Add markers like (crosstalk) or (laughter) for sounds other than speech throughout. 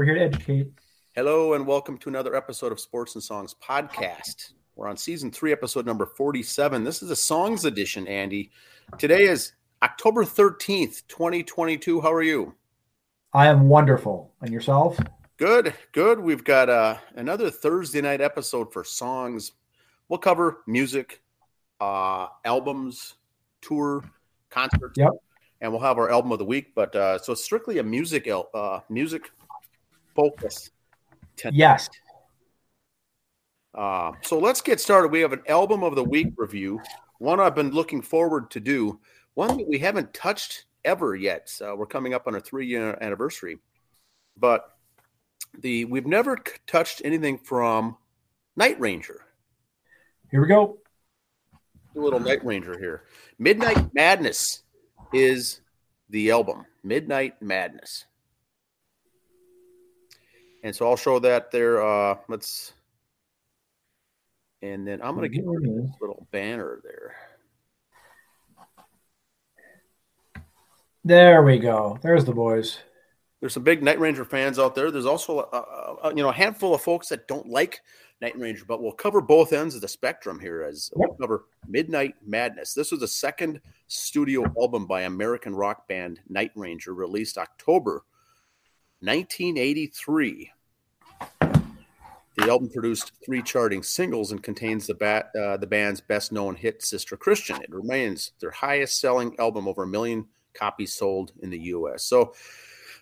we're here to educate. Hello, and welcome to another episode of Sports and Songs podcast. We're on season three, episode number 47. This is a songs edition, Andy. Today is October 13th, 2022. How are you? I am wonderful. And yourself? Good, good. We've got uh, another Thursday night episode for songs. We'll cover music, uh, albums, tour, concerts. Yep. And we'll have our album of the week. But uh, so it's strictly a music uh, music focus. Tonight. Yes. Uh, so let's get started. We have an album of the week review, one I've been looking forward to do, one that we haven't touched ever yet. So we're coming up on our three year anniversary, but the we've never touched anything from Night Ranger. Here we go. A little Night Ranger here. Midnight Madness is the album. Midnight Madness. And so I'll show that there. Uh, let's, and then I'm going to get rid of this little banner there. There we go. There's the boys. There's some big Night Ranger fans out there. There's also a, a, you know a handful of folks that don't like Night Ranger, but we'll cover both ends of the spectrum here as we'll cover Midnight Madness. This was the second studio album by American rock band Night Ranger, released October 1983. The album produced three charting singles and contains the, bat, uh, the band's best known hit, Sister Christian. It remains their highest selling album, over a million copies sold in the US. So,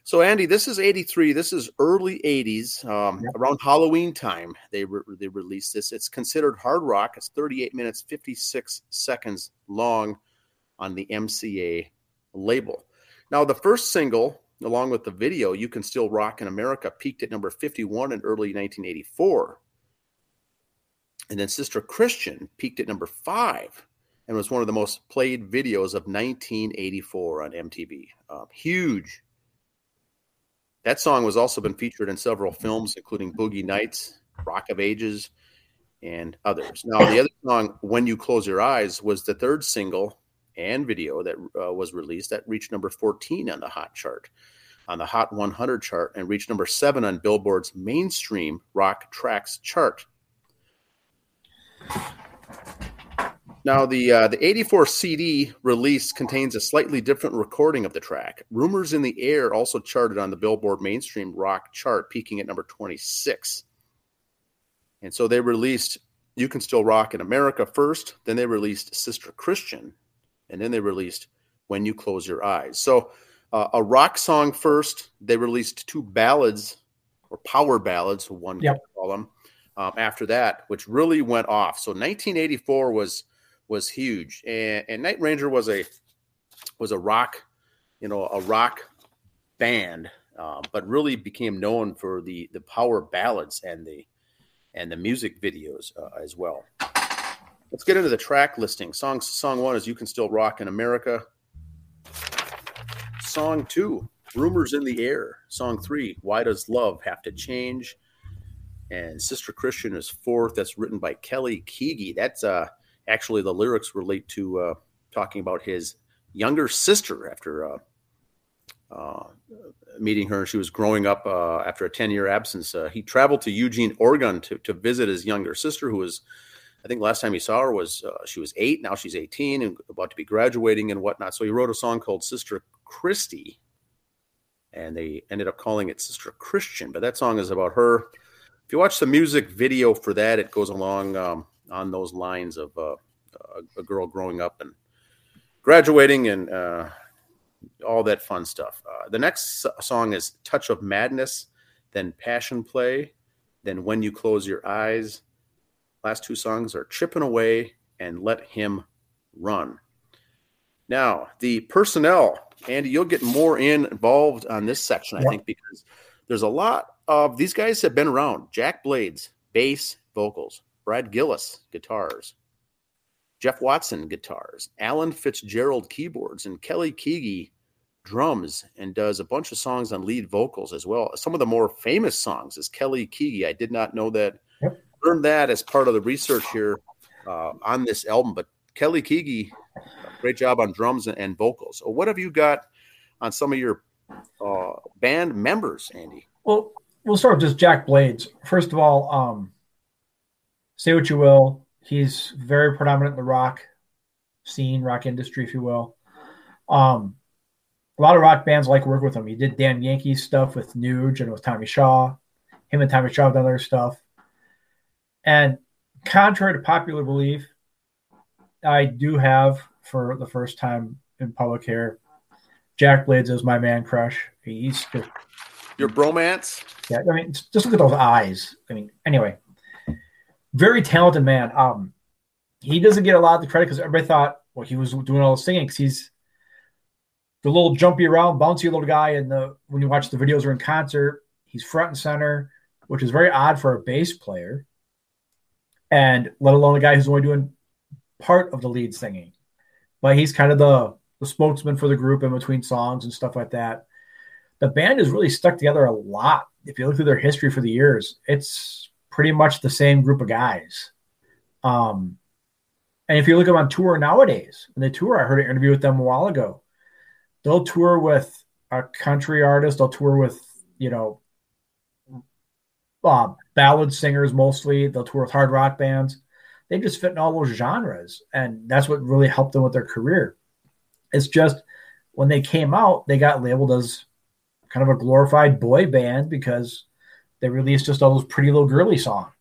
so Andy, this is 83. This is early 80s, um, yep. around Halloween time. They, re- they released this. It's considered hard rock. It's 38 minutes, 56 seconds long on the MCA label. Now, the first single along with the video, You Can Still Rock in America peaked at number 51 in early 1984. And then Sister Christian peaked at number five and was one of the most played videos of 1984 on MTV. Um, huge. That song was also been featured in several films, including Boogie Nights, Rock of Ages, and others. Now, the other song, When You Close Your Eyes, was the third single and video that uh, was released that reached number 14 on the Hot chart, on the Hot 100 chart, and reached number seven on Billboard's mainstream rock tracks chart. Now, the uh, the 84 CD release contains a slightly different recording of the track. Rumors in the Air also charted on the Billboard mainstream rock chart, peaking at number 26. And so they released You Can Still Rock in America first, then they released Sister Christian and then they released When You Close Your Eyes. So uh, a rock song first. They released two ballads or power ballads, one yep. call them. Um, after that, which really went off. So 1984 was was huge, and, and Night Ranger was a was a rock, you know, a rock band, uh, but really became known for the the power ballads and the and the music videos uh, as well. Let's get into the track listing. Song song one is "You Can Still Rock in America." Song two, "Rumors in the Air." Song three, "Why Does Love Have to Change?" And Sister Christian is fourth. That's written by Kelly Keagy. That's uh actually the lyrics relate to uh, talking about his younger sister after uh, uh, meeting her. She was growing up uh, after a 10 year absence. Uh, he traveled to Eugene, Oregon to, to visit his younger sister, who was I think last time he saw her was uh, she was eight. Now she's 18 and about to be graduating and whatnot. So he wrote a song called Sister Christy, and they ended up calling it Sister Christian. But that song is about her. If you watch the music video for that, it goes along um, on those lines of uh, a, girl growing up and graduating and uh, all that fun stuff. Uh, the next song is Touch of Madness, then Passion Play, then When You Close Your Eyes Last two songs are Chipping Away and Let Him Run. Now, the personnel, Andy, you'll get more in, involved on this section, I yeah. think, because there's a lot of these guys have been around. Jack Blades, bass, vocals, Brad Gillis, guitars, Jeff Watson, guitars, Alan Fitzgerald, keyboards, and Kelly Keagy, drums, and does a bunch of songs on lead vocals as well. Some of the more famous songs is Kelly Keagy. I did not know that learned that as part of the research here uh, on this album. But Kelly Keagy, great job on drums and, and vocals. So what have you got on some of your uh, band members, Andy? Well, we'll start with just Jack Blades. First of all, um, say what you will, he's very predominant in the rock scene, rock industry, if you will. Um, a lot of rock bands like work with him. He did Damn Yankees stuff with Nuge and with Tommy Shaw. Him and Tommy Shaw have done other stuff. And contrary to popular belief, I do have for the first time in public here, Jack Blades is my man crush. He's just your bromance. Yeah, I mean, just look at those eyes. I mean, anyway, very talented man. Um, he doesn't get a lot of the credit because everybody thought, well, he was doing all the singing because he's the little jumpy around, bouncy little guy. And the when you watch the videos or in concert, he's front and center, which is very odd for a bass player, and let alone a guy who's only doing part of the lead singing. But he's kind of the the spokesman for the group in between songs and stuff like that. The band has really stuck together a lot. If you look through their history for the years, it's pretty much the same group of guys. Um, and if you look at them on tour nowadays, when they tour, I heard an interview with them a while ago. They'll tour with a country artist. They'll tour with you know uh, ballad singers mostly. They'll tour with hard rock bands. They just fit in all those genres, and that's what really helped them with their career. It's just when they came out, they got labeled as kind of a glorified boy band because they released just all those pretty little girly songs.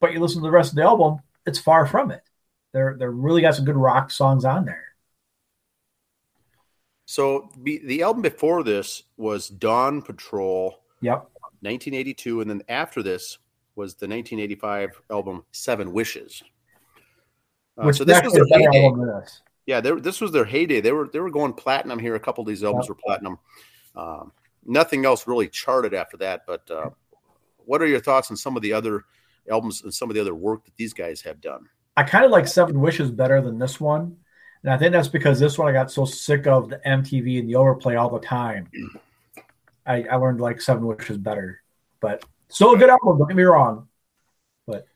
But you listen to the rest of the album, it's far from it. They're they're really got some good rock songs on there. So the, the album before this was Dawn Patrol. Yep. 1982, and then after this was the 1985 album Seven Wishes. Uh, Which so this was their heyday. Yeah, this was their heyday. They were they were going platinum here. A couple of these albums yep. were platinum. Um, nothing else really charted after that. But uh, what are your thoughts on some of the other albums and some of the other work that these guys have done? I kind of like Seven Wishes better than this one. And I think that's because this one I got so sick of the MTV and the overplay all the time. (clears throat) I, I learned like Seven Wishes better. But still a good album, don't get me wrong. But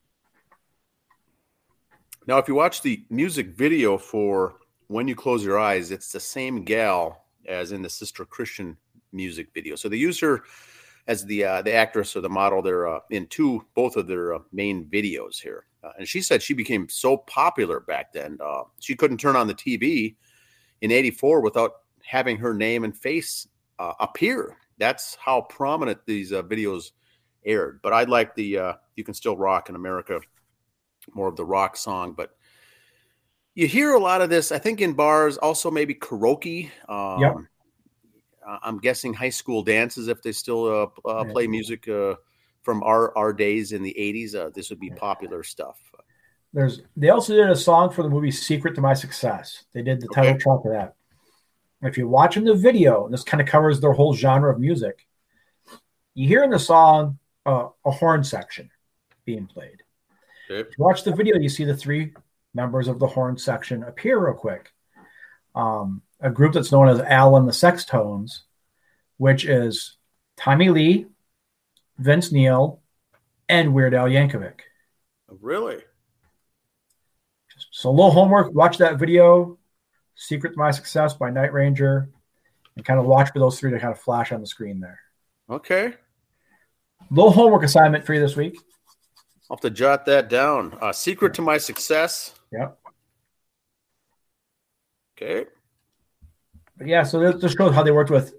now if you watch the music video for When You Close Your Eyes, it's the same gal as in the Sister Christian music video. So they use her as the uh, the actress or the model. They're uh, in two both of their uh, main videos here, uh, and she said she became so popular back then uh, she couldn't turn on the TV in '84 without having her name and face uh, appear. That's how prominent these videos aired. But I'd like the "You Can Still Rock in America" more of the rock song, but you hear a lot of this, I think, in bars, also maybe karaoke. Um, yep. I'm guessing high school dances, if they still uh, uh, play music uh, from our, our days in the 80s, uh, this would be popular stuff. There's They also did a song for the movie Secret to My Success. They did the title okay. track of that. If you're watching the video, and this kind of covers their whole genre of music, you hear in the song uh, a horn section being played. Okay. If you watch the video, you see the three members of the horn section appear real quick. Um, a group that's known as Al and the Sextones, which is Tommy Lee, Vince Neil, and Weird Al Yankovic. Really? So a little homework. Watch that video, "Secret to My Success" by Night Ranger, and kind of watch for those three to kind of flash on the screen there. Okay. Little homework assignment for you this week. I'll have to jot that down. Uh, "Secret to My Success." Yep. Okay. But yeah, so this just shows how they worked with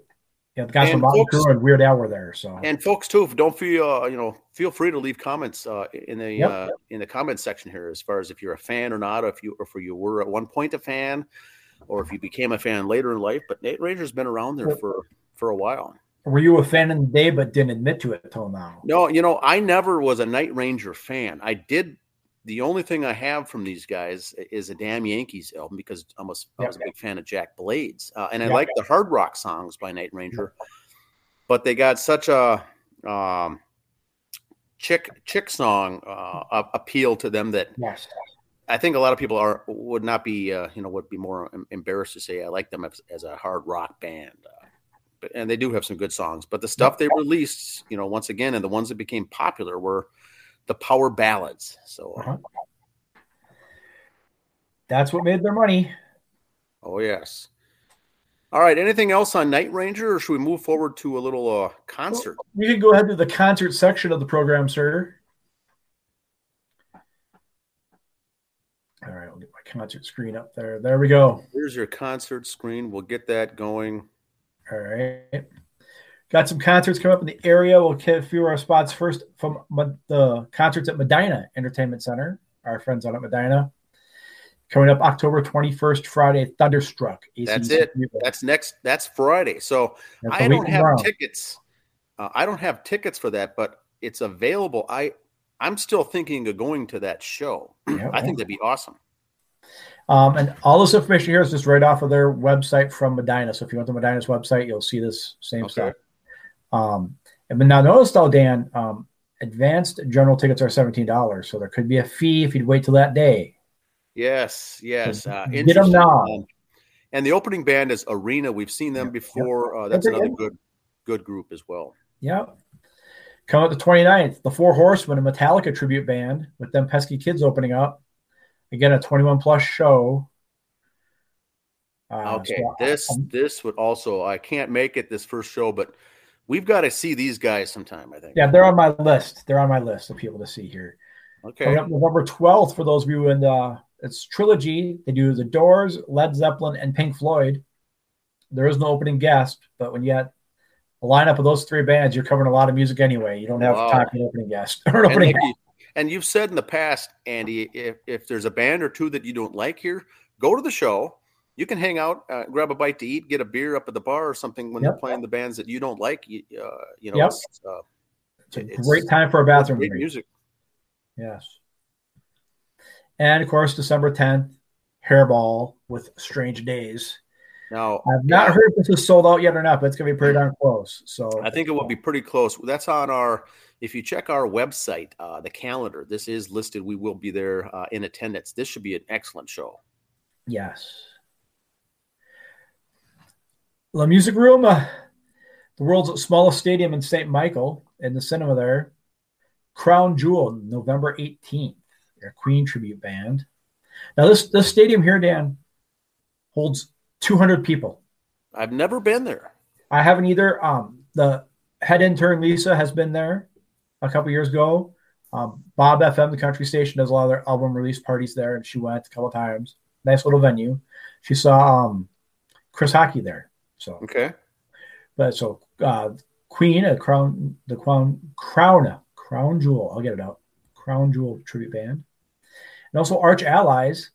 know, the guys and from Motley Crue and Weird Al were there. So and folks too, don't feel uh, you know feel free to leave comments uh, in the yep. uh, in the comments section here as far as if you're a fan or not, or if you or if you were at one point a fan, or if you became a fan later in life. But Night Ranger's been around there for for a while. Were you a fan in the day but didn't admit to it until now? No, you know I never was a Night Ranger fan. I did the only thing I have from these guys is a Damn Yankees album because I was, I was a big fan of Jack Blades, uh, and I like the hard rock songs by Night Ranger. But they got such a um, chick chick song uh, appeal to them that yes. I think a lot of people are would not be uh, you know would be more embarrassed to say I like them as, as a hard rock band. Uh, but, and they do have some good songs, but the stuff they released, you know, once again, and the ones that became popular were the power ballads. So uh, uh-huh. that's what made their money. Oh yes. All right. Anything else on Night Ranger, or should we move forward to a little uh, concert? We can go ahead to the concert section of the program, sir. All right, I'll get my concert screen up there. There we go. Here's your concert screen. We'll get that going. All right. Got some concerts coming up in the area. We'll get a few of our spots first from the concerts at Medina Entertainment Center. Our friends out at Medina. Coming up October 21st, Friday, Thunderstruck. That's it. That's next. That's Friday. So that's I don't have tomorrow. tickets. Uh, I don't have tickets for that, but it's available. I I'm still thinking of going to that show. Yeah, I think that'd be awesome. Um, and all this information here is just right off of their website from Medina. So if you went to Medina's website, you'll see this same okay. stuff. Um, and but now notice though, Dan, um, advanced general tickets are seventeen dollars, so there could be a fee if you'd wait till that day. Yes, yes. Uh, Get them now. And the opening band is Arena. We've seen them before. Uh, that's another good, good group as well. Yep. Come up the 29th, the Four Horsemen, a Metallica tribute band with them pesky kids opening up. Again, a 21 plus show. Uh, okay, so this um, this would also I can't make it this first show, but we've got to see these guys sometime. I think. Yeah, they're on my list. They're on my list of people to see here. Okay. November 12th for those of you in the it's trilogy. They do the Doors, Led Zeppelin, and Pink Floyd. There is no opening guest, but when you get a lineup of those three bands, you're covering a lot of music anyway. You don't have wow. time for an opening guest or an opening. And, and you've said in the past, Andy, if, if there's a band or two that you don't like here, go to the show. You can hang out, uh, grab a bite to eat, get a beer up at the bar or something when yep. they're playing the bands that you don't like. Uh, you know, yep. it's, uh, it's, a it's great time for a bathroom. Great music. Yes. And of course, December 10th, Hairball with Strange Days. Now, I've not yeah. heard if this is sold out yet or not, but it's going to be pretty darn close. So I think it will be pretty close. That's on our, if you check our website, uh, the calendar, this is listed. We will be there uh, in attendance. This should be an excellent show. Yes. La Music Room, uh, the world's smallest stadium in St. Michael, in the cinema there. Crown Jewel, November 18th, a Queen tribute band. Now, this, this stadium here, Dan, holds 200 people. I've never been there. I haven't either. Um, the head intern Lisa has been there a couple years ago. Um, Bob FM, the country station, does a lot of their album release parties there, and she went a couple times. Nice little venue. She saw um, Chris Hawkey there. So okay, but so uh, Queen, a crown, the crown, crown, crown jewel. I'll get it out. Crown Jewel tribute band, and also Arch Allies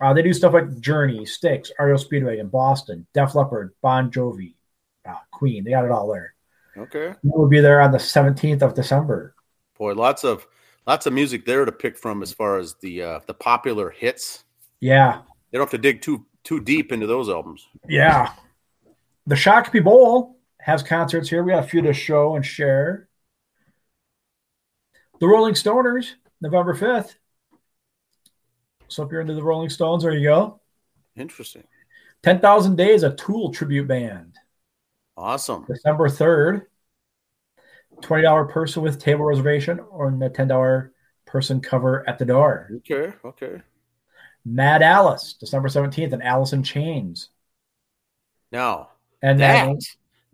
uh, they do stuff like Journey, Styx, REO Speedwagon Boston, Def Leppard, Bon Jovi, uh, Queen. They got it all there. Okay. We'll be there on the 17th of December. Boy, lots of lots of music there to pick from as far as the uh, the popular hits. Yeah. They don't have to dig too too deep into those albums. Yeah. The Shakopee Bowl has concerts here. We got a few to show and share. The Rolling Stoners, November 5th. So if you're into the Rolling Stones, there you go. Interesting. 10,000 Days, a Tool tribute band. Awesome. December 3rd. $20 person with table reservation or the $10 person cover at the door. Okay, okay. Mad Alice, December 17th, and Alice in Chains. Now, and that,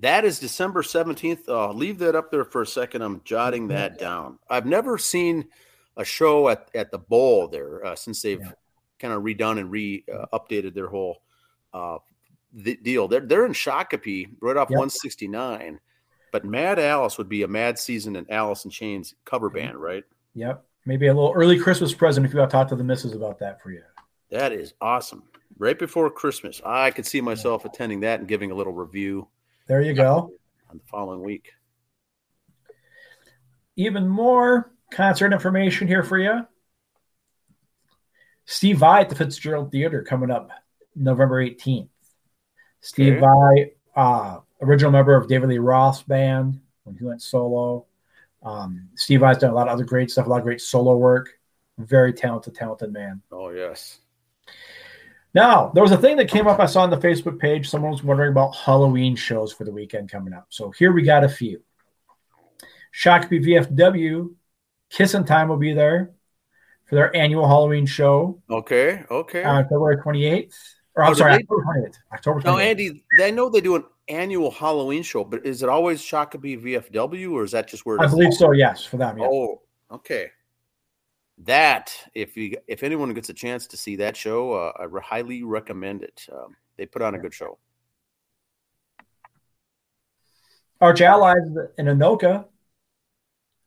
that is December 17th. Uh, leave that up there for a second. I'm jotting that down. I've never seen – a show at, at the bowl there uh, since they've yeah. kind of redone and re uh, updated their whole uh, the deal. They're they're in Shakopee right off yep. 169, but Mad Alice would be a Mad Season and Alice in Chains cover band, right? Yep, maybe a little early Christmas present if you got to talk to the missus about that for you. That is awesome. Right before Christmas, I could see myself attending that and giving a little review. There you go. On the following week. Even more concert information here for you. Steve Vai at the Fitzgerald Theater coming up November 18th. Steve okay. Vai, uh, original member of David Lee Roth's band when he went solo. Um, Steve Vai's done a lot of other great stuff, a lot of great solo work. Very talented, talented man. Oh, yes. Now, there was a thing that came up I saw on the Facebook page. Someone was wondering about Halloween shows for the weekend coming up. So here we got a few. Shakopee VFW Kissin' Time will be there for their annual Halloween show. Okay, okay. On February 28th. Or I'm Oh, sorry, October 28th. October 20th. Now, Andy, I know they do an annual Halloween show, but is it always Shakopee VFW, or is that just where? it I believe so. Yes, for them. Yeah. Oh, okay. That if you if anyone gets a chance to see that show, uh, I re- highly recommend it. Um, they put on a good show. Arch Allies in Anoka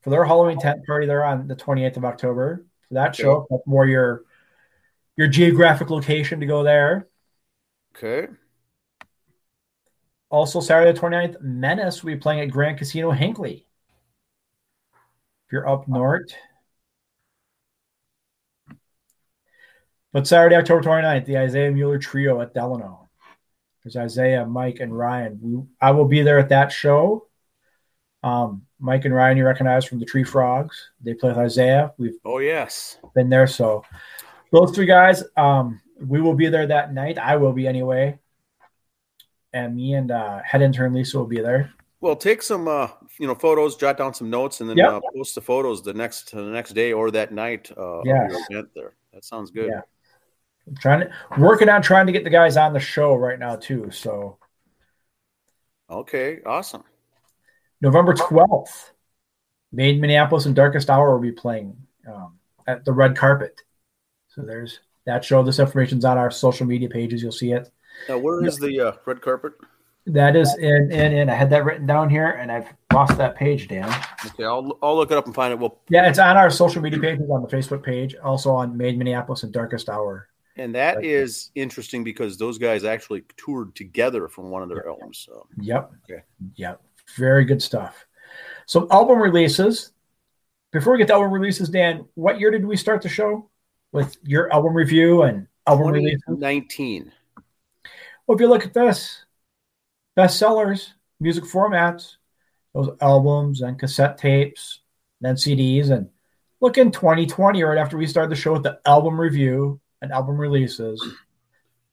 for their Halloween tent party. They're on the 28th of October. For that Okay. show, that's more your your geographic location to go there. Okay. Also, Saturday the 29th, Menace will be playing at Grand Casino Hinckley. If you're up north. But Saturday, October 29th, the Isaiah Mueller Trio at Delano. There's Isaiah, Mike, and Ryan. We, I will be there at that show. Um, Mike and Ryan, you recognize from the Tree Frogs. They play with Isaiah. We've Oh yes. been there. So those three guys, um, we will be there that night. I will be anyway. And me and uh, head intern Lisa will be there. Well, take some uh, you know photos, jot down some notes, and then Yep. uh, post the photos the next the next day or that night uh, of Yes. your event. There, that sounds good. Yeah. I'm trying to working on trying to get the guys on the show right now too. So Okay, awesome. November 12th, Made Minneapolis and Darkest Hour will be playing um, at the red carpet. So there's that show. This information's on our social media pages. You'll see it. Now, where is the uh, red carpet? That is in in in. I had that written down here, and I've lost that page, Dan. Okay, I'll I'll look it up and find it. Well, Yeah, it's on our social media pages on the Facebook page, also on Made Minneapolis and Darkest Hour. and that Right. is interesting because those guys actually toured together from one of their albums. So. Yep. Okay. Yep. Very good stuff. So album releases. Before we get to album releases, Dan, what year did we start the show with your album review and album releases? Nineteen. Well, if you look at this, bestsellers, music formats, those albums and cassette tapes, then CDs, and look in 2020, right after we started the show with the album review and album releases,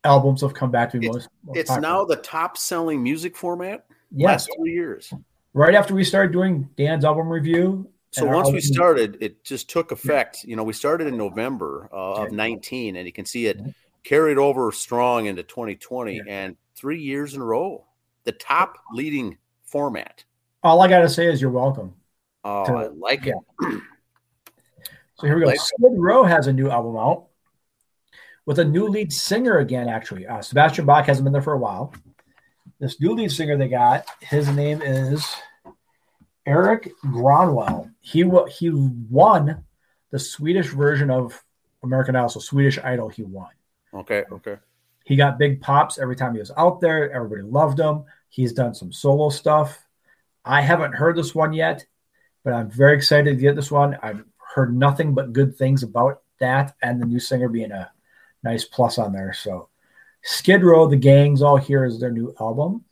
albums have come back to be most. most It's popular. now the top selling music format yes, last three years. right after we started doing Dan's album review. So once we started, it just took effect. You know, we started in November uh, of 19, and you can see it Mhm. carried over strong into 2020 Yeah. and three years in a row. The top leading format. all I gotta say is you're welcome. Oh, To- I like yeah. it. (clears throat) So here we go. Like- Skid Row has a new album out with a new lead singer again. Actually, uh, Sebastian Bach hasn't been there for a while. This new lead singer they got, his name is Erik Grönwall. He he won the Swedish version of American Idol, so Swedish Idol. He won. Okay, okay. He got big pops every time he was out there. Everybody loved him. He's done some solo stuff. I haven't heard this one yet, but I'm very excited to get this one. I've heard nothing but good things about that and the new singer being a nice plus on there. So, Skid Row, the gang's all here is their new album.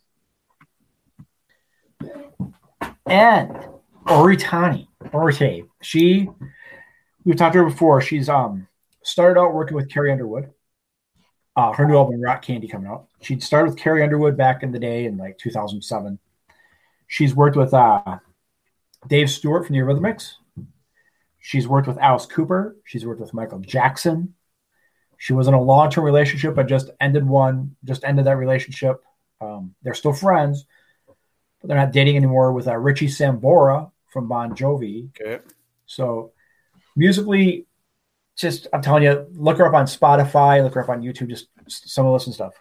And Oritani, Orite, she, we've talked to her before. She's um started out working with Carrie Underwood uh, her new album Rock Candy coming out. She'd started with Carrie Underwood back in the day in like 2007. She's worked with uh, Dave Stewart from the Eurythmics. She's worked with Alice Cooper. She's worked with Michael Jackson. She was in a long-term relationship, but just ended one. Just ended that relationship. Um, they're still friends, but they're not dating anymore. With uh, Richie Sambora from Bon Jovi. Okay. So musically, just I'm telling you, look her up on Spotify, look her up on YouTube, just some of listen stuff.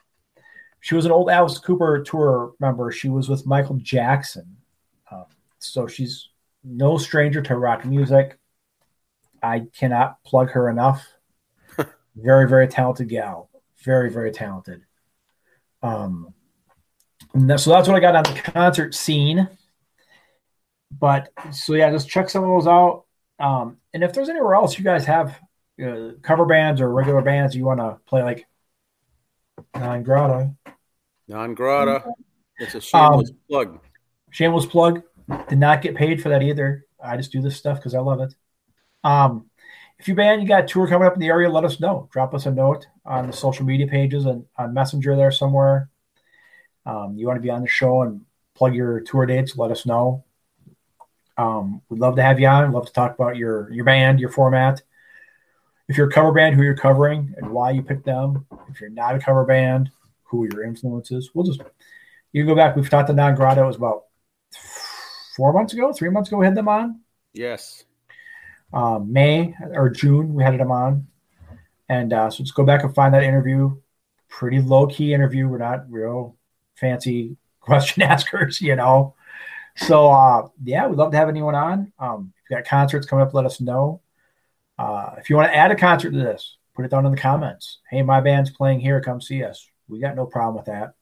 She was an old Alice Cooper tour member. She was with Michael Jackson. Um, so she's no stranger to rock music. I cannot plug her enough. Very, very talented gal. Very, very talented. Um, that- so that's what I got on the concert scene. But so yeah, just check some of those out. Um, and if there's anywhere else you guys have uh, cover bands or regular bands you want to play, like Non Grata, Non grata. It's a Um, shameless plug. shameless plug, did not get paid for that either. I just do this stuff because I love it. Um, if you band, you got a tour coming up in the area, let us know. Drop us a note on the social media pages and on Messenger there somewhere. Um, you want to be on the show and plug your tour dates, let us know. Um, we'd love to have you on. Love to talk about your your band, your format. if you're a cover band, who you're covering and why you picked them. If you're not a cover band, who your influences. We'll just you can go back. We've talked to Non Grata. It was about four months ago, three months ago. We had them on. Yes. Um, May or June, we had them on, and uh, so just go back and find that interview. Pretty low key interview. We're not real fancy (laughs) question askers, you know. So uh, yeah, we'd love to have anyone on. Um, if you got concerts coming up, let us know. Uh, if you want to add a concert to this, put it down in the comments. Hey, my band's playing here. Come see us. We got no problem with that.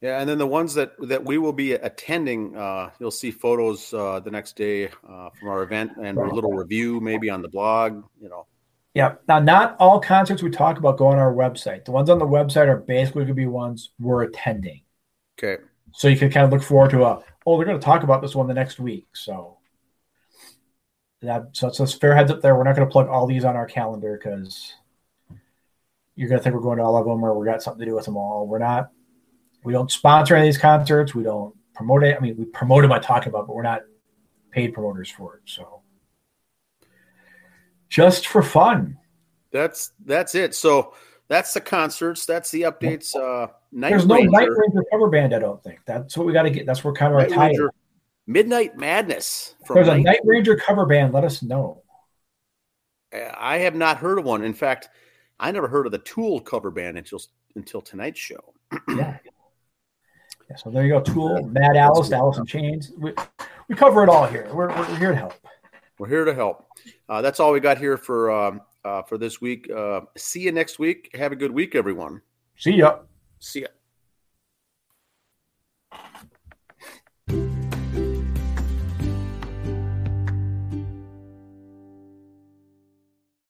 Yeah, and then the ones that that we will be attending, uh, you'll see photos uh, the next day uh, from our event and a little review maybe on the blog. You know. Yeah. Now, not all concerts we talk about go on our website. The ones on the website are basically going to be ones we're attending. Okay. So you can kind of look forward to a. Oh, they're going to talk about this one the next week. So that so it's a fair heads up there. We're not going to plug all these on our calendar because you're going to think we're going to all of them or we got something to do with them all. We're not we don't sponsor any of these concerts. We don't promote it. I mean, we promote it by talking about, it, but we're not paid promoters for it. So just for fun. That's that's it. So that's the concerts. That's the updates. Uh, Night There's Ranger. no Night Ranger cover band. I don't think that's what we got to get. That's where kind of our title. Midnight Madness. There's a Night, Night Ranger cover band. Let us know. I have not heard of one. In fact, I never heard of the Tool cover band until until tonight's show. (clears throat) yeah. Yeah, so there you go. Tool, Mad Alice, Alice in Chains. We, we cover it all here. We're, we're, here to help. We're here to help. Uh, that's all we got here for um, uh, for this week. Uh, see you next week. Have a good week, everyone. See ya. See ya.